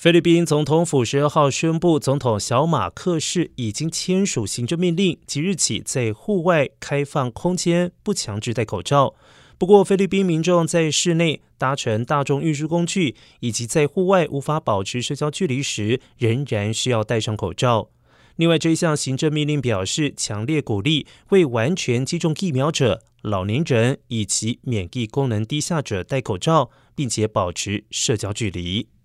菲律宾总统府十二号宣布总统小马克式已经签署行政命令即日起在户外开放空间不强制戴口罩。不过菲律宾民众在室内搭乘大众运输工具以及在户外无法保持社交距离时仍然需要戴上口罩。另外这一项行政命令表示强烈鼓励未完全接种疫苗者老年人以及免疫功能低下者戴口罩并且保持社交距离。